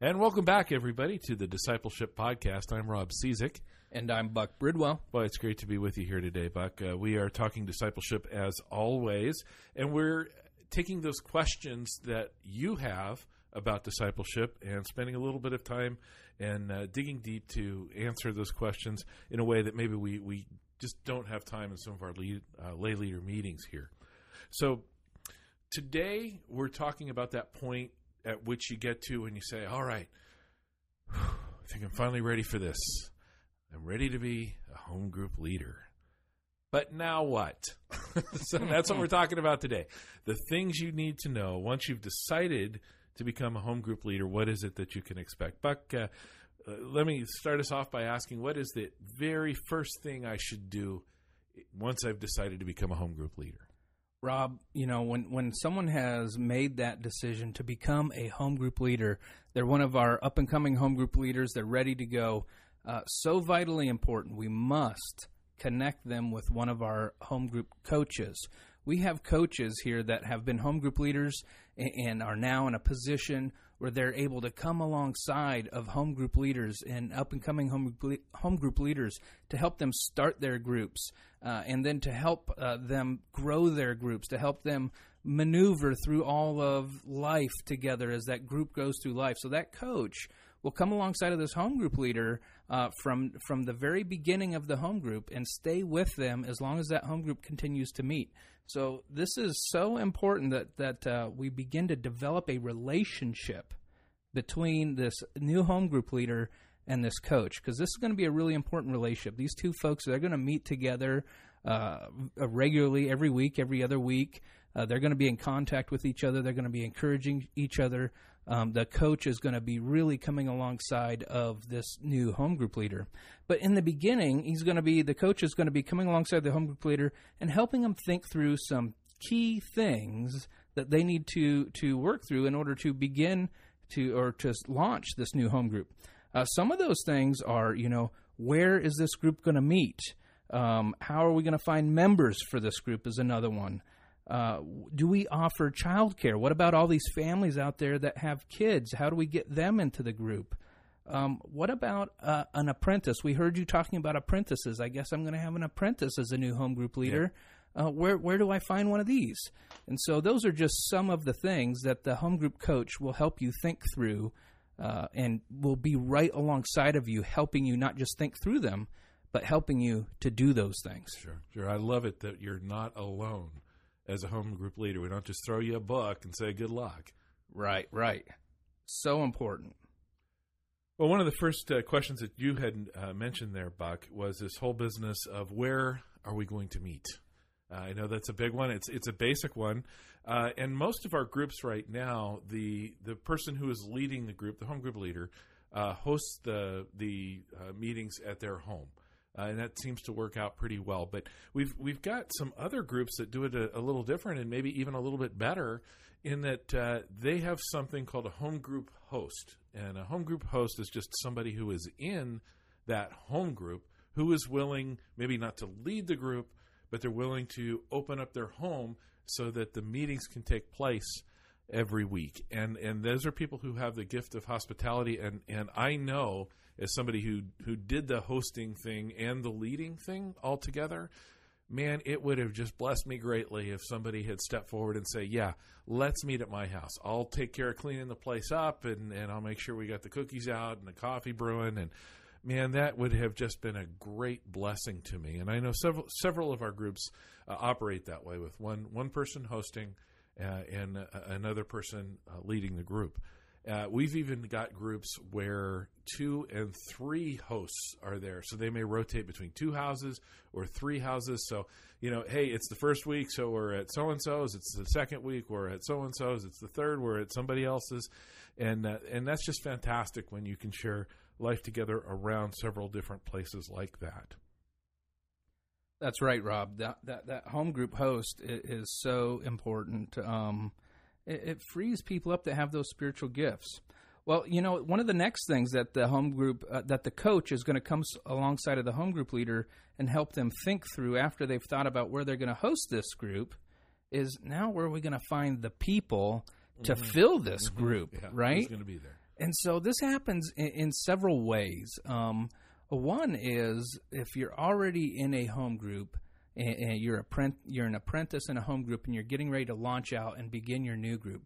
And welcome back, everybody, to the Discipleship Podcast. I'm Rob Cizek. And I'm Buc Bridwell. Well, it's great to be with you here today, Buc. Uh, we are talking discipleship as always, and we're taking those questions that you have about discipleship and spending a little bit of time and uh, digging deep to answer those questions in a way that maybe we, we just don't have time in some of our lead, uh, lay leader meetings here. So today we're talking about that point at which you get to when you say, all right, I think I'm finally ready for this. I'm ready to be a home group leader. But now what? so that's what we're talking about today. The things you need to know once you've decided to become a home group leader. What is it that you can expect? Buc, uh, uh, let me start us off by asking what is the very first thing I should do once I've decided to become a home group leader? Rob, you know, when, when someone has made that decision to become a home group leader, they're one of our up and coming home group leaders, they're ready to go. Uh, so vitally important. We must connect them with one of our home group coaches. We have coaches here that have been home group leaders and, are now in a position where they're able to come alongside of home group leaders and up and coming home, home group leaders to help them start their groups uh, and then to help uh, them grow their groups, to help them maneuver through all of life together as that group goes through life. So that coach will come alongside of this home group leader uh, from from the very beginning of the home group and stay with them as long as that home group continues to meet. So this is so important that that uh, we begin to develop a relationship between this new home group leader and this coach because this is going to be a really important relationship. These two folks they're going to meet together uh, regularly every week, every other week. Uh, they're going to be in contact with each other. They're going to be encouraging each other. Um, the coach is going to be really coming alongside of this new home group leader. But in the beginning, he's going to be the coach is going to be coming alongside the home group leader and helping them think through some key things that they need to to work through in order to begin to or to launch this new home group. Uh, some of those things are, you know, where is this group going to meet? Um, how are we going to find members for this group? Is another one. Uh, do we offer childcare? What about all these families out there that have kids? How do we get them into the group? Um, what about uh, an apprentice? We heard you talking about apprentices. I guess I'm going to have an apprentice as a new home group leader. Yeah. Uh, where where do I find one of these? And so those are just some of the things that the home group coach will help you think through, uh, and will be right alongside of you, helping you not just think through them, but helping you to do those things. Sure, sure. I love it that you're not alone as a home group leader. We don't just throw you a book and say good luck. Right, right. So important. Well, one of the first uh, questions that you had uh, mentioned there, Buc, was this whole business of where are we going to meet? Uh, I know that's a big one. It's it's a basic one, uh, and most of our groups right now, the the person who is leading the group, the home group leader, uh, hosts the the uh, meetings at their home uh, and that seems to work out pretty well. But we've we've got some other groups that do it a, a little different and maybe even a little bit better in that uh, they have something called a home group host, and a home group host is just somebody who is in that home group who is willing maybe not to lead the group, but they're willing to open up their home so that the meetings can take place every week. And and those are people who have the gift of hospitality and and I know as somebody who who did the hosting thing and the leading thing all together, man, it would have just blessed me greatly if somebody had stepped forward and say, "Yeah, let's meet at my house. I'll take care of cleaning the place up, and and I'll make sure we got the cookies out and the coffee brewing." And man, that would have just been a great blessing to me. And I know several several of our groups uh, operate that way with one one person hosting uh, and uh, another person uh, leading the group. Uh, we've even got groups where two and three hosts are there. So they may rotate between two houses or three houses. So, you know, hey, it's the first week, so we're at so and so's. It's the second week, we're at so and so's. It's the third, we're at somebody else's. And, uh, and that's just fantastic when you can share life together around several different places like that. That's right, Rob. That that, that home group host is so important. Um, it, it frees people up to have those spiritual gifts. Well, you know, one of the next things that the home group, uh, that the coach is going to come alongside of the home group leader and help them think through after they've thought about where they're going to host this group is now where are we going to find the people to mm-hmm. fill this mm-hmm. group, yeah, right? going to be there? And so this happens in, in several ways. Um, one is if you're already in a home group and, and you're, a, you're an apprentice in a home group and you're getting ready to launch out and begin your new group,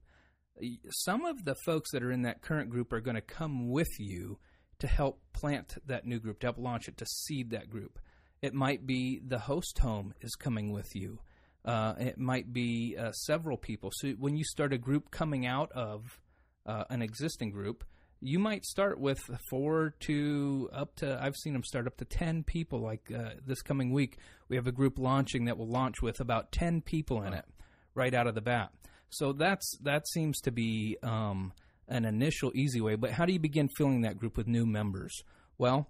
some of the folks that are in that current group are going to come with you to help plant that new group, to help launch it, to seed that group. It might be the host home is coming with you. Uh, it might be uh, several people. So when you start a group coming out of uh, an existing group, you might start with four to up to I've seen them start up to 10 people like uh, this coming week we have a group launching that will launch with about 10 people in it right out of the bat. So that's that seems to be um, an initial easy way but how do you begin filling that group with new members? Well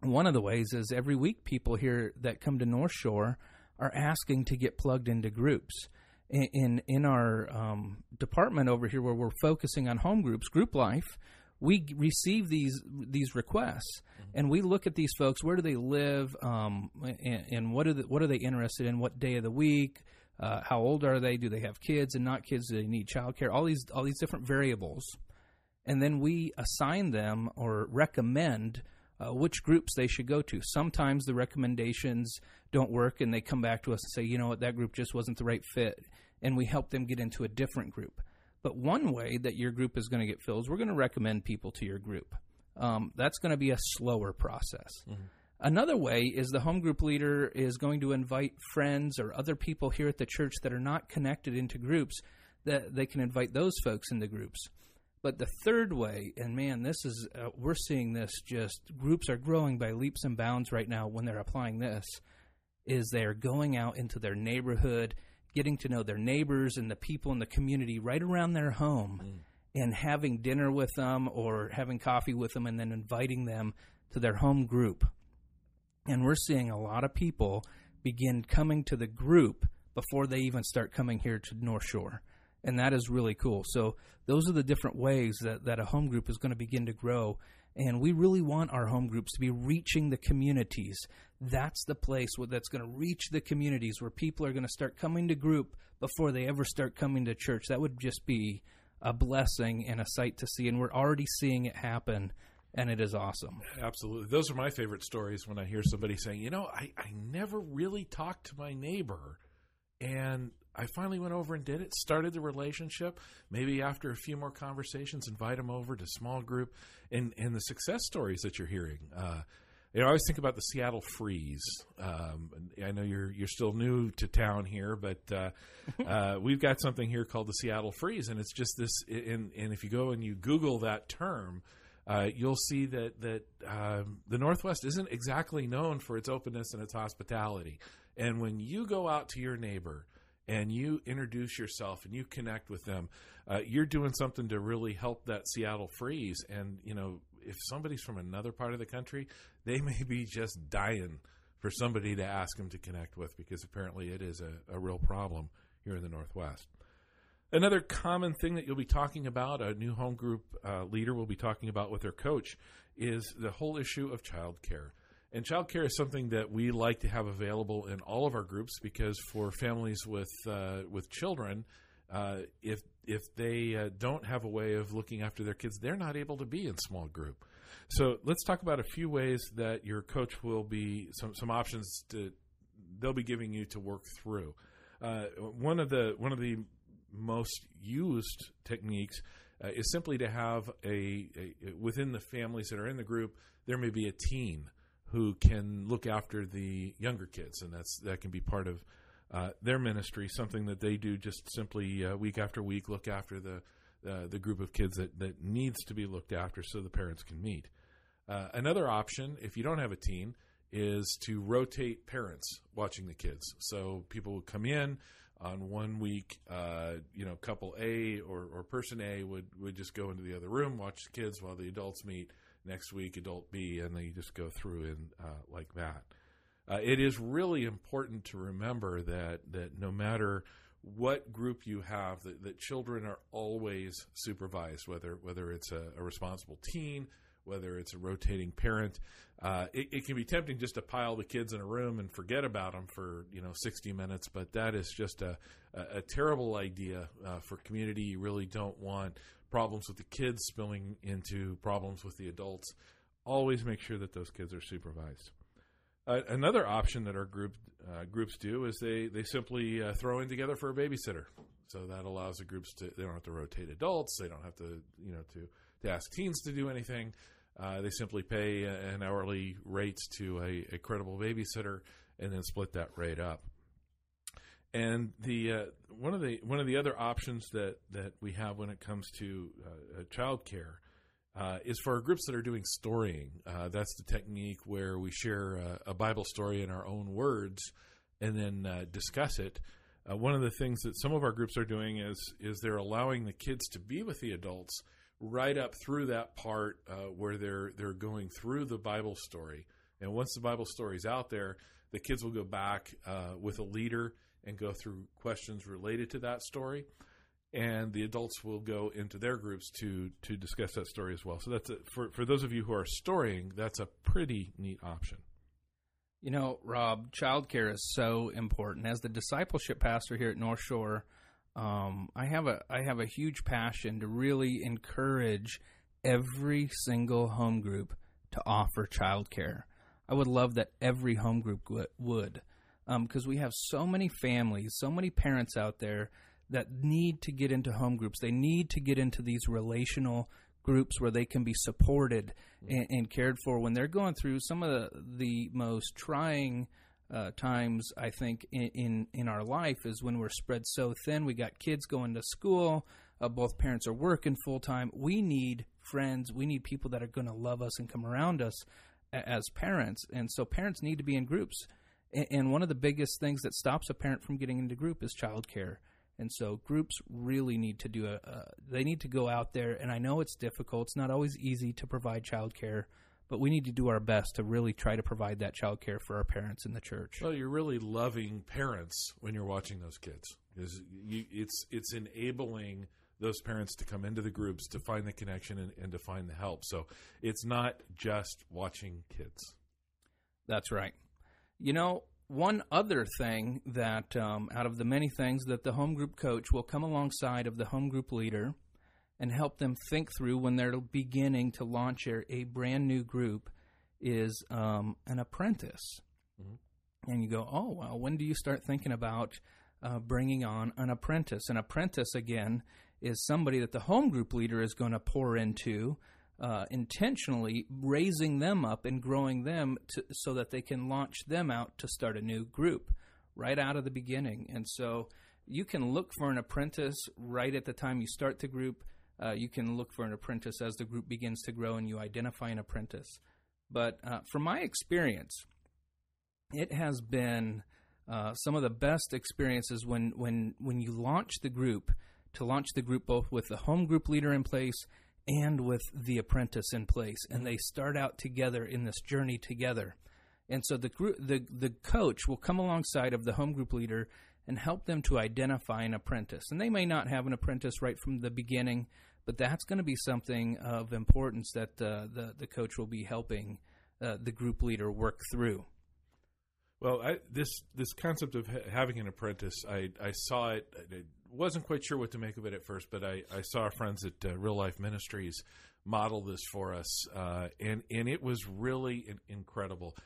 one of the ways is every week people here that come to Northshore are asking to get plugged into groups. In in our um, department over here where we're focusing on home groups, group life, we receive these these requests mm-hmm. and we look at these folks. Where do they live? Um, and, and, what are the, what are they interested in? What day of the week? Uh, how old are they? Do they have kids and not kids? Do they need childcare? All these all these different variables, and then we assign them or recommend. Uh, which groups they should go to. Sometimes the recommendations don't work and they come back to us and say, you know what, that group just wasn't the right fit. And we help them get into a different group. But one way that your group is going to get filled is we're going to recommend people to your group. Um, that's going to be a slower process. Mm-hmm. Another way is the home group leader is going to invite friends or other people here at the church that are not connected into groups that they can invite those folks into groups. But the third way, and man, this is uh, we're seeing this just groups are growing by leaps and bounds right now when they're applying this is they're going out into their neighborhood getting to know their neighbors and the people in the community right around their home mm. and having dinner with them or having coffee with them and then inviting them to their home group. And we're seeing a lot of people begin coming to the group before they even start coming here to Northshore. And that is really cool. So, those are the different ways that, that a home group is going to begin to grow and we really want our home groups to be reaching the communities. That's the place that's going to reach the communities where people are going to start coming to group before they ever start coming to church. That would just be a blessing and a sight to see. And we're already seeing it happen and it is awesome. Absolutely. Those are my favorite stories when I hear somebody saying, you know, I, I never really talked to my neighbor. And I finally went over and did it, started the relationship. Maybe after a few more conversations, invite them over to small group, and and the success stories that you're hearing. Uh, you know, I always think about the Seattle Freeze. Um, I know you're you're still new to town here, but uh, uh, we've got something here called the Seattle Freeze, and it's just this. And, and if you go and you Google that term, uh, you'll see that that um, the Northwest isn't exactly known for its openness and its hospitality. And when you go out to your neighbor and you introduce yourself and you connect with them, uh, you're doing something to really help that Seattle freeze. And, you know, if somebody's from another part of the country, they may be just dying for somebody to ask them to connect with because apparently it is a, a real problem here in the Northwest. Another common thing that you'll be talking about, a new home group uh, leader will be talking about with their coach, is the whole issue of child care. And childcare is something that we like to have available in all of our groups because for families with uh, with children, uh, if if they uh, don't have a way of looking after their kids, they're not able to be in small group. So let's talk about a few ways that your coach will be some some options to they'll be giving you to work through. Uh, one of the one of the most used techniques uh, is simply to have a, a within the families that are in the group there may be a teen who can look after the younger kids, and that's that can be part of uh, their ministry. Something that they do just simply uh, week after week, look after the uh, the group of kids that that needs to be looked after, so the parents can meet. Uh, another option, if you don't have a teen, is to rotate parents watching the kids. So people would come in on one week, uh, you know, couple A or, or person A would, would just go into the other room, watch the kids while the adults meet next week adult B, and they just go through and uh, like that. Uh, it is really important to remember that that no matter what group you have, that, that children are always supervised, whether whether it's a, a responsible teen, whether it's a rotating parent. Uh, it, it, can be tempting just to pile the kids in a room and forget about them for you know 60 minutes, but that is just a, a, a terrible idea uh, for community. You really don't want problems with the kids spilling into problems with the adults. Always make sure that those kids are supervised. Uh, another option that our group uh, groups do is they they simply uh, throw in together for a babysitter. So that allows the groups to they don't have to rotate adults. They don't have to you know to to ask teens to do anything. Uh, they simply pay an hourly rate to a, a, credible babysitter and then split that rate up. And the uh, one of the one of the other options that, that we have when it comes to uh, child care uh, is for our groups that are doing storying. Uh, that's the technique where we share a, a, Bible story in our own words and then uh, discuss it. Uh, one of the things that some of our groups are doing is is they're allowing the kids to be with the adults right up through that part uh, where they're they're going through the Bible story. And once the Bible story is out there, the kids will go back uh, with a leader and go through questions related to that story and the adults will go into their groups to to discuss that story as well. So that's a, for for those of you who are storying, that's a pretty neat option. You know, Rob, childcare is so important. As the discipleship pastor here at Northshore, um, I have a I have a huge passion to really encourage every single home group to offer childcare. I would love that every home group would, because um, we have so many families, so many parents out there that need to get into home groups. They need to get into these relational groups where they can be supported and, and cared for when they're going through some of the, the most trying uh, times I think in, in, in our life is when we're spread so thin. We got kids going to school. Uh, both parents are working full time. We need friends. We need people that are going to love us and come around us as parents. And so parents need to be in groups. And, and one of the biggest things that stops a parent from getting into group is childcare. And so groups really need to do a, uh, they need to go out there. And I know it's difficult. It's not always easy to provide childcare, but we need to do our best to really try to provide that childcare for our parents in the church. Well, you're really loving parents when you're watching those kids. You, it's it's enabling those parents to come into the groups to find the connection and, and to find the help. So it's not just watching kids. That's right. You know, one other thing that, um, out of the many things that the home group coach will come alongside of the home group leader and help them think through when they're beginning to launch a, brand new group is um, an apprentice. Mm-hmm. And you go, oh, well, when do you start thinking about uh, bringing on an apprentice? An apprentice, again, is somebody that the home group leader is going to pour into uh, intentionally raising them up and growing them to, so that they can launch them out to start a new group right out of the beginning. And so you can look for an apprentice right at the time you start the group. Uh, you can look for an apprentice as the group begins to grow and you identify an apprentice. But uh, from my experience, it has been uh, some of the best experiences when, when, when you launch the group, to launch the group both with the home group leader in place and with the apprentice in place, and they start out together in this journey together. And so the group, the the coach will come alongside of the home group leader and help them to identify an apprentice. And they may not have an apprentice right from the beginning, but that's going to be something of importance that uh, the the coach will be helping uh, the group leader work through. Well, I, this this concept of ha- having an apprentice, I I saw it. I wasn't quite sure what to make of it at first, but I, I saw our friends at uh, Real Life Ministries model this for us, uh, and and it was really in- incredible.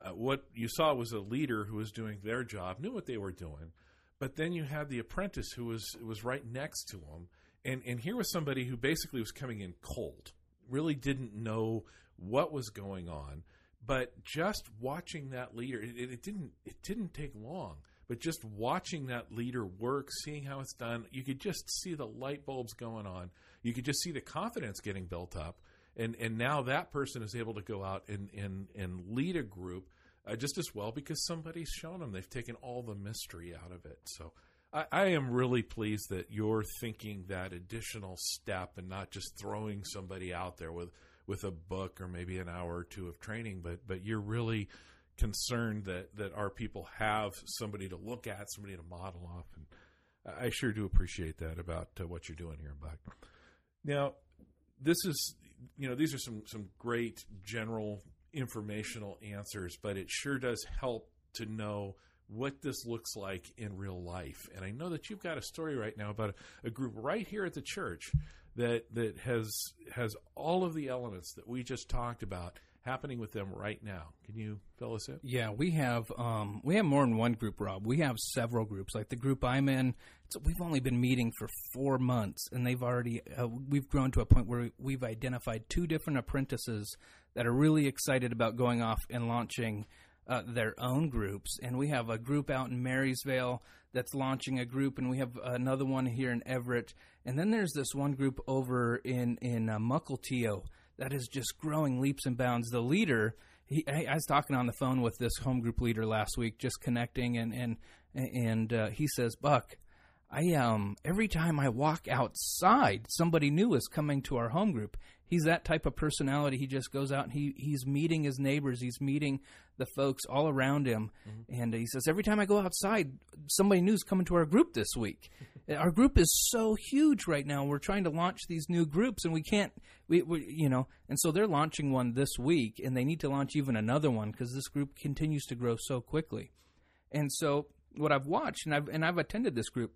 Uh, what you saw was a leader who was doing their job, knew what they were doing, but then you had the apprentice who was was right next to him, and and here was somebody who basically was coming in cold, really didn't know what was going on, but just watching that leader, it, it didn't it didn't take long but just watching that leader work, seeing how it's done, you could just see the light bulbs going on. You could just see the confidence getting built up. And, and now that person is able to go out and, and, and lead a group uh, just as well because somebody's shown them. They've taken all the mystery out of it. So I, I am really pleased that you're thinking that additional step and not just throwing somebody out there with, with a book or maybe an hour or two of training, but, but you're really concerned that that our people have somebody to look at, somebody to model off, and I sure do appreciate that about uh, what you're doing here, Buc. Now, this is you know these are some some great general informational answers, but it sure does help to know what this looks like in real life. And I know that you've got a story right now about a, a group right here at the church that that has has all of the elements that we just talked about happening with them right now. Can you fill us in? Yeah, we have um, we have more than one group, Rob. We have several groups. Like the group I'm in, we've only been meeting for four months, and they've already uh, we've grown to a point where we've identified two different apprentices that are really excited about going off and launching uh, their own groups. And we have a group out in Marysville that's launching a group, and we have another one here in Everett. And then there's this one group over in in uh, that is just growing leaps and bounds. The leader, he, I, was talking on the phone with this home group leader last week, just connecting, and and and uh, he says, Buc. I um every time I walk outside, somebody new is coming to our home group. He's that type of personality. He just goes out and he he's meeting his neighbors. He's meeting the folks all around him, mm-hmm. and he says every time I go outside, somebody new is coming to our group this week. our group is so huge right now. We're trying to launch these new groups, and we can't. We, we you know, and so they're launching one this week, and they need to launch even another one because this group continues to grow so quickly. And so what I've watched, and I've and I've attended this group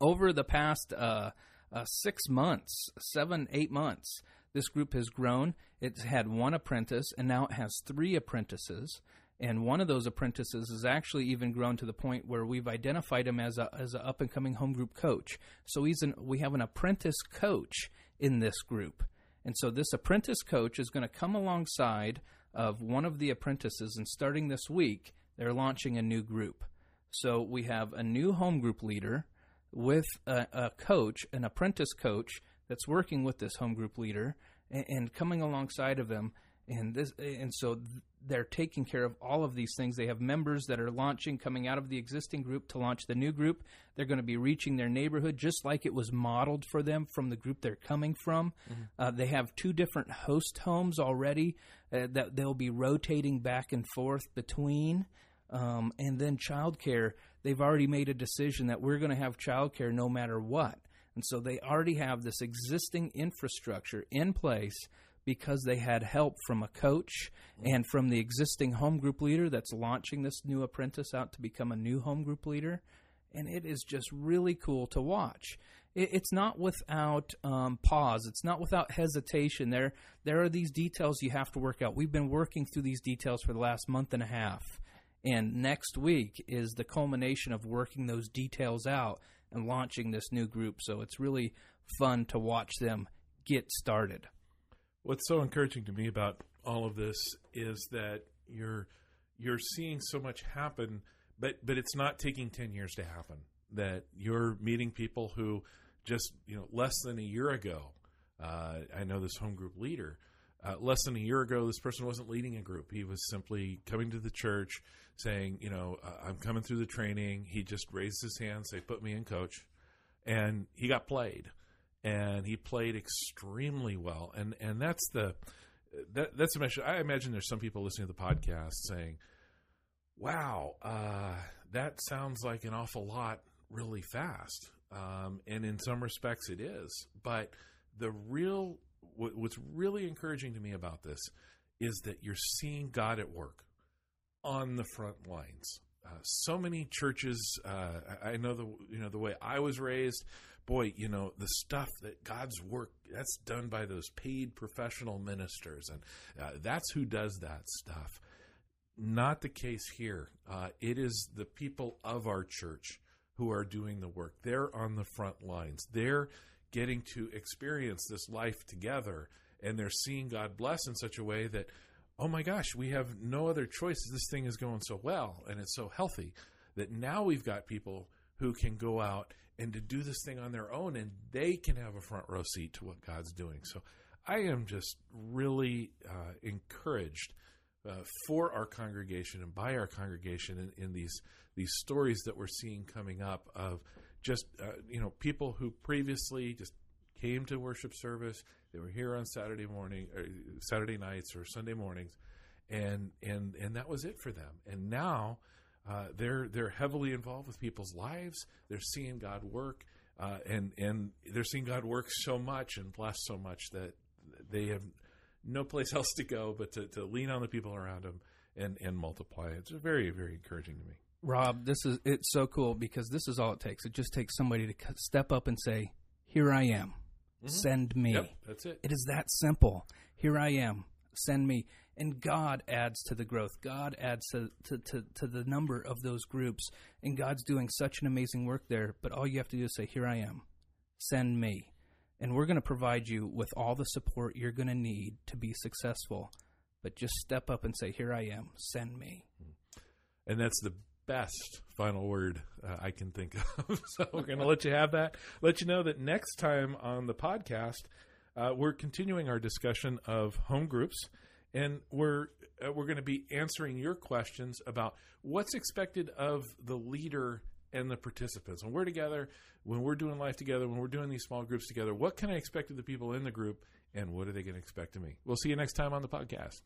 over the past uh, uh, six months, seven, eight months. This group has grown. It's had one apprentice, and now it has three apprentices. And one of those apprentices has actually even grown to the point where we've identified him as a as an up and coming home group coach. So he's an we have an apprentice coach in this group, and so this apprentice coach is going to come alongside of one of the apprentices, and starting this week, they're launching a new group. So we have a new home group leader with a, a coach, an apprentice coach that's working with this home group leader and, and coming alongside of them. And this and so they're taking care of all of these things. They have members that are launching coming out of the existing group to launch the new group. They're going to be reaching their neighborhood just like it was modeled for them from the group they're coming from. Mm-hmm. uh, they have two different host homes already uh, that they'll be rotating back and forth between um, and then childcare they've already made a decision that we're going to have childcare no matter what and so they already have this existing infrastructure in place because they had help from a coach and from the existing home group leader that's launching this new apprentice out to become a new home group leader. And it is just really cool to watch. it's not without um, pause. It's not without hesitation. There, there are these details you have to work out. We've been working through these details for the last month and a half, and next week is the culmination of working those details out and launching this new group. So it's really fun to watch them get started. What's so encouraging to me about all of this is that you're you're seeing so much happen, but but it's not taking ten years to happen. That you're meeting people who just you know less than a year ago. Uh, I know this home group leader. Uh, less than a year ago, this person wasn't leading a group. He was simply coming to the church, saying, "You know, uh, I'm coming through the training." He just raised his hand, say, "Put me in, coach," and he got played, and he played extremely well. And and that's the that, that's a message. I imagine there's some people listening to the podcast saying, "Wow, uh, that sounds like an awful lot really fast." Um, and in some respects, it is. But the real what's really encouraging to me about this is that you're seeing God at work on the front lines. Uh, so many churches, uh, I know the you know the way I was raised. Boy, you know the stuff that God's work that's done by those paid professional ministers, and uh, that's who does that stuff. Not the case here. Uh, it is the people of our church who are doing the work. They're on the front lines. They're getting to experience this life together, and they're seeing God bless in such a way that oh my gosh, we have no other choice. This thing is going so well and it's so healthy that now we've got people who can go out and to do this thing on their own and they can have a front row seat to what God's doing. So I am just really uh, encouraged uh, for our congregation and by our congregation in, in, these these stories that we're seeing coming up of just uh, you know people who previously just came to worship service they were here on Saturday morning, or Saturday nights, or Sunday mornings, and and and that was it for them. And now uh, they're they're heavily involved with people's lives. They're seeing God work, uh, and and they're seeing God work so much and bless so much that they have no place else to go but to, to lean on the people around them and and multiply. It's very very encouraging to me. Rob, this is it's so cool because this is all it takes. It just takes somebody to step up and say, "Here I am." Mm-hmm. Send me. Yep, that's it. It is that simple. Here I am. Send me. And God adds to the growth. God adds to, to, to, to the number of those groups. And God's doing such an amazing work there. But all you have to do is say, Here I am. Send me. And we're going to provide you with all the support you're going to need to be successful. But just step up and say, Here I am. Send me. And that's the best final word uh, I can think of. so we're going to let you have that. Let you know that next time on the podcast, uh, we're continuing our discussion of home groups, and we're uh, we're going to be answering your questions about what's expected of the leader and the participants. When we're together, when we're doing life together, when we're doing these small groups together, what can I expect of the people in the group, and what are they going to expect of me? We'll see you next time on the podcast.